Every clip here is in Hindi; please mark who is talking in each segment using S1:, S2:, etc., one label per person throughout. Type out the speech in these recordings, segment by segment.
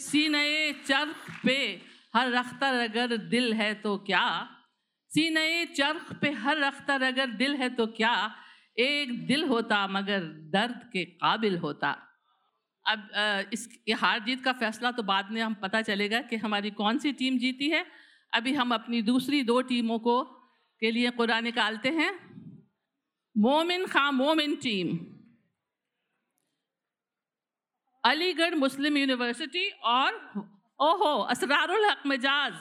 S1: सीने चरख पे हर अख्तर अगर दिल है तो क्या? सीने चरख पे हर अख्तर अगर दिल है तो क्या? एक दिल होता मगर दर्द के काबिल होता। अब इस हार जीत का फैसला तो बाद में हम पता चलेगा कि हमारी कौन सी टीम जीती है। अभी हम अपनी दूसरी दो टीमों को के लिए कुरान निकालते हैं। मोमिन खां मोमिन टीम। अलीगढ़ मुस्लिम यूनिवर्सिटी और ओहो असरारुल हक मिजाज।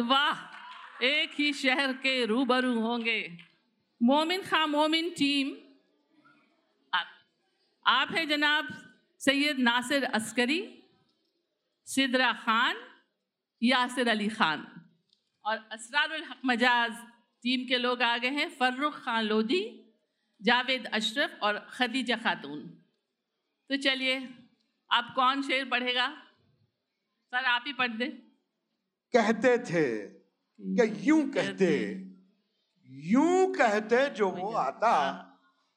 S1: वाह एक ही शहर के रूबरू होंगे। मोमिन खां मोमिन टीम। आप, आप हैं जनाब सैयद नासिर अस्करी सिदरा खान यासिर अली खान। और असरारुल हक मजाज टीम के लोग आ गए हैं फर्रुख खान लोधी जावेद अशरफ और खदीजा खातून। तो चलिए आप कौन शेर पढ़ेगा? सर आप ही पढ़ दे।
S2: कहते थे कि यूँ कहते यूँ कहते जो वो आता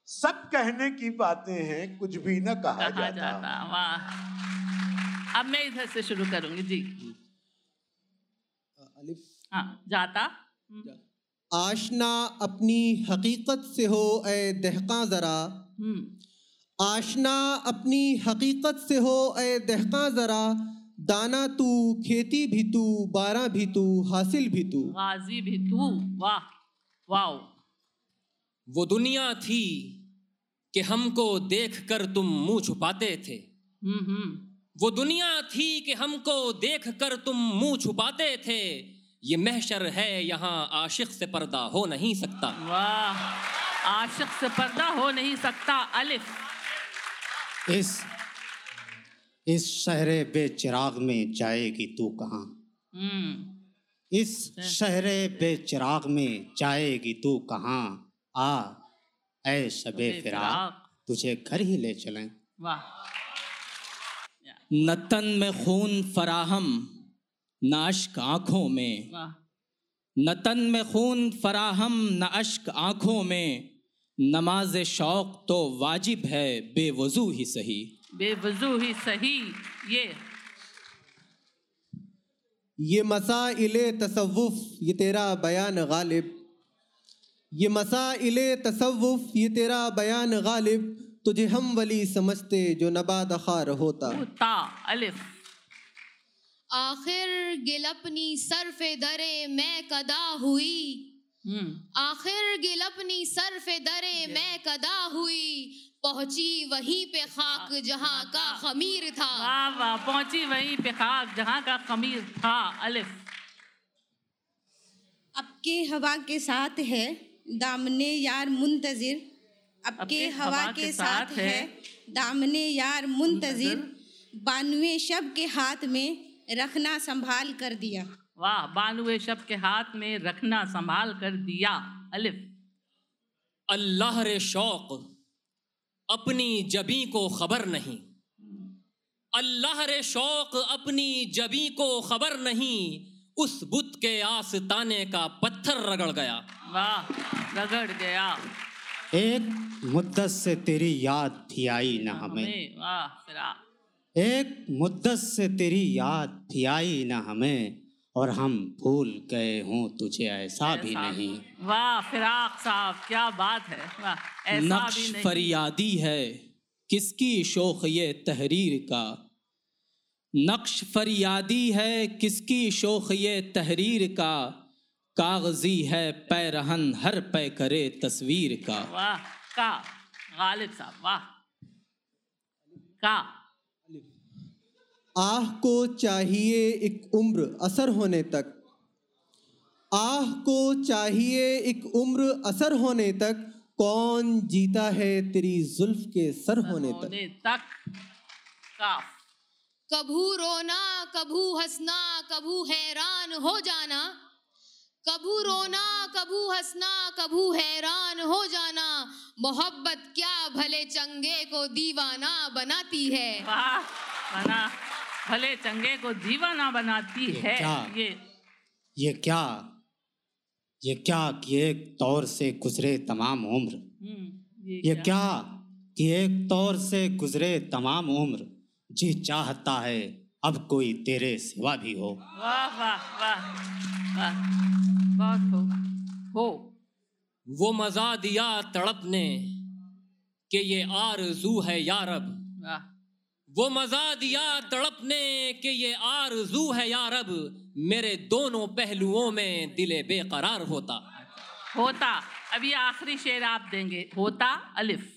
S2: सब कहने की बातें हैं कुछ भी ना कहा
S1: कहा
S2: जाता।
S1: जाता वाह। अब मैं इधर से शुरू करूँगी जी।
S3: अलिफ।
S1: हाँ जाता। हम्म,
S3: आशना अपनी हकीकत से हो ए दहका ज़रा।
S1: हम्म।
S3: आशना अपनी हकीकत से हो ए दहका ज़रा। दाना तू खेती भी तू बारह भी तू हासिल भी तू।
S1: गाजी भी तू वाह वाओ।
S4: वो दुनिया थी कि हमको देख कर तुम मुँह छुपाते थे।
S1: हम्म हम्म।
S4: वो दुनिया थी कि हमको देख कर तुम मुँह छुपाते थे। ये महशर है यहाँ आशिक से पर्दा हो नहीं सकता।
S1: वाह आशिक से पर्दा हो नहीं सकता अलिफ।
S5: इस इस शहर बेचिराग में जाएगी तू कहाँ?
S1: हम्म।
S5: इस शहर बेचिराग में जाएगी तू कहाँ? आ ऐ शबे फिराक। तुझे घर ही ले चलें।
S1: वाह।
S6: न में खून फराहम न अश्क आँखों में।
S1: वाह।
S6: न तन में खून फराहम न अश्क आँखों में। नमाज़ शौक तो वाजिब है बेवजू ही सही।
S1: बेवजू ही सही ये।
S3: ये मसाइल तसव्वुफ ये तेरा बयान गालिब। ये मसाइल तसव्वुफ ये तेरा बयान गालिब। तुझे हम वली समझते जो नबाद खार होता।
S1: ता अलिफ।
S7: आखिर गिलपनी सरफ दरे मैं कदा हुई। आखिर गिलपनी सरफ दरे मैं कदा हुई? पहुँची वहीं पे खाक जहाँ का खमीर था।
S1: वाह वाह पहुँची वहीं पे खाक जहाँ का खमीर था। अलिफ।
S8: आपके हवा के साथ है दामने यार मुंतजिर। आपके हवा के साथ है दामने यार मुंतजिर। बानवे शब के हाथ में रखना संभाल कर दिया।
S1: वाह बानुए शब के हाथ में रखना संभाल कर दिया अलिफ।
S4: अल्लाह रे शौक अपनी जबी को खबर नहीं। अल्लाह रे शौक अपनी जबी को खबर नहीं। उस बुत के आस्ताने का पत्थर रगड़ गया।
S1: वाह रगड़ गया।
S5: एक मुद्दत से तेरी याद थी आई न हमें।
S1: हमें वाह
S5: एक मुद्दत से तेरी याद थी आई न हमें। और हम भूल गए हों तुझे ऐसा भी नहीं।
S1: वाह फिराक साहब क्या बात है। वाह
S6: नक्श फरियादी है किसकी शोख ये तहरीर का? नक्श फरियादी है किसकी शोख ये तहरीर का? कागज़ी है पैरहन हर पै करे तस्वीर का।
S1: वाह का? गालिब साहब वाह। का?
S3: आह को चाहिए एक उम्र असर होने तक। आह को चाहिए एक उम्र असर होने तक। कौन जीता है तेरी जुल्फ के सर होने तक?
S1: तक काफ
S7: कभू रोना कभू हंसना कभू हैरान हो जाना। कभू रोना कभू हंसना कभू हैरान हो जाना। मोहब्बत क्या भले चंगे को दीवाना बनाती है।
S1: वाह बना। भले चंगे को दीवाना बनाती
S5: ये
S1: है
S5: क्या?
S1: ये।
S5: ये क्या? ये क्या कि एक दौर से गुजरे तमाम उम्र?
S1: हम्म,
S5: ये क्या? क्या कि एक दौर से गुजरे तमाम उम्र? जी चाहता है अब कोई तेरे सिवा भी हो।
S1: वाह वाह वाह वाह। बहुत हो हो।
S4: वो मज़ा दिया तड़पने कि ये आरज़ू है यारब।
S1: वाह।
S4: वो मज़ा दिया तड़पने के ये आरज़ू है यारब मेरे दोनों पहलुओं में दिले बेकरार होता।
S1: होता। अभी आखिरी शेर आप देंगे। होता अलिफ।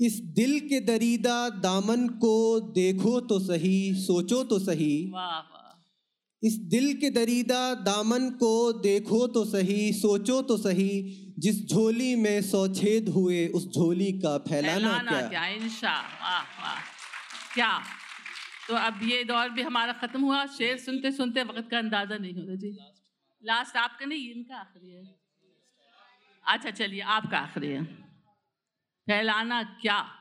S3: इस दिल के दरीदा दामन को देखो तो सही सोचो तो सही।
S1: वाह वाह।
S3: इस दिल के दरीदा दामन को देखो तो सही सोचो तो सही। जिस झोली में सौ छेद हुए उस झोली का फैलाना
S1: फैलाना
S3: क्या?
S1: क्या? इंशा वाह वाह। क्या? तो अब ये दौर भी हमारा खत्म हुआ शेर सुनते सुनते वक्त का अंदाज़ा नहीं होता जी। लास्ट आपका नहीं इनका आखिरी है। अच्छा चलिए आपका आखिरी है। फैलाना क्या?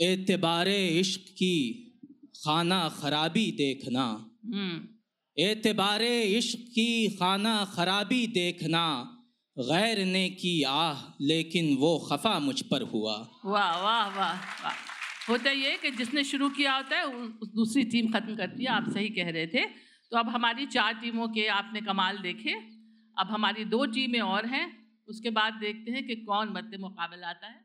S6: एतबार इश्क की खाना खराबी देखना।
S1: हम्म।
S6: एतबार इश्क की खाना खराबी देखना। गैर ने की आह लेकिन वो खफा मुझ पर हुआ।
S1: वाह वाह वाह वाह। होता ये कि जिसने शुरू किया होता है उस दूसरी टीम खत्म करती है। आप सही कह रहे थे। तो अब हमारी चार टीमों के आपने कमाल देखे। अब हमारी दो टीमें और हैं। उसके बाद देखते हैं कि कौन मद्द मुकाबला आता है।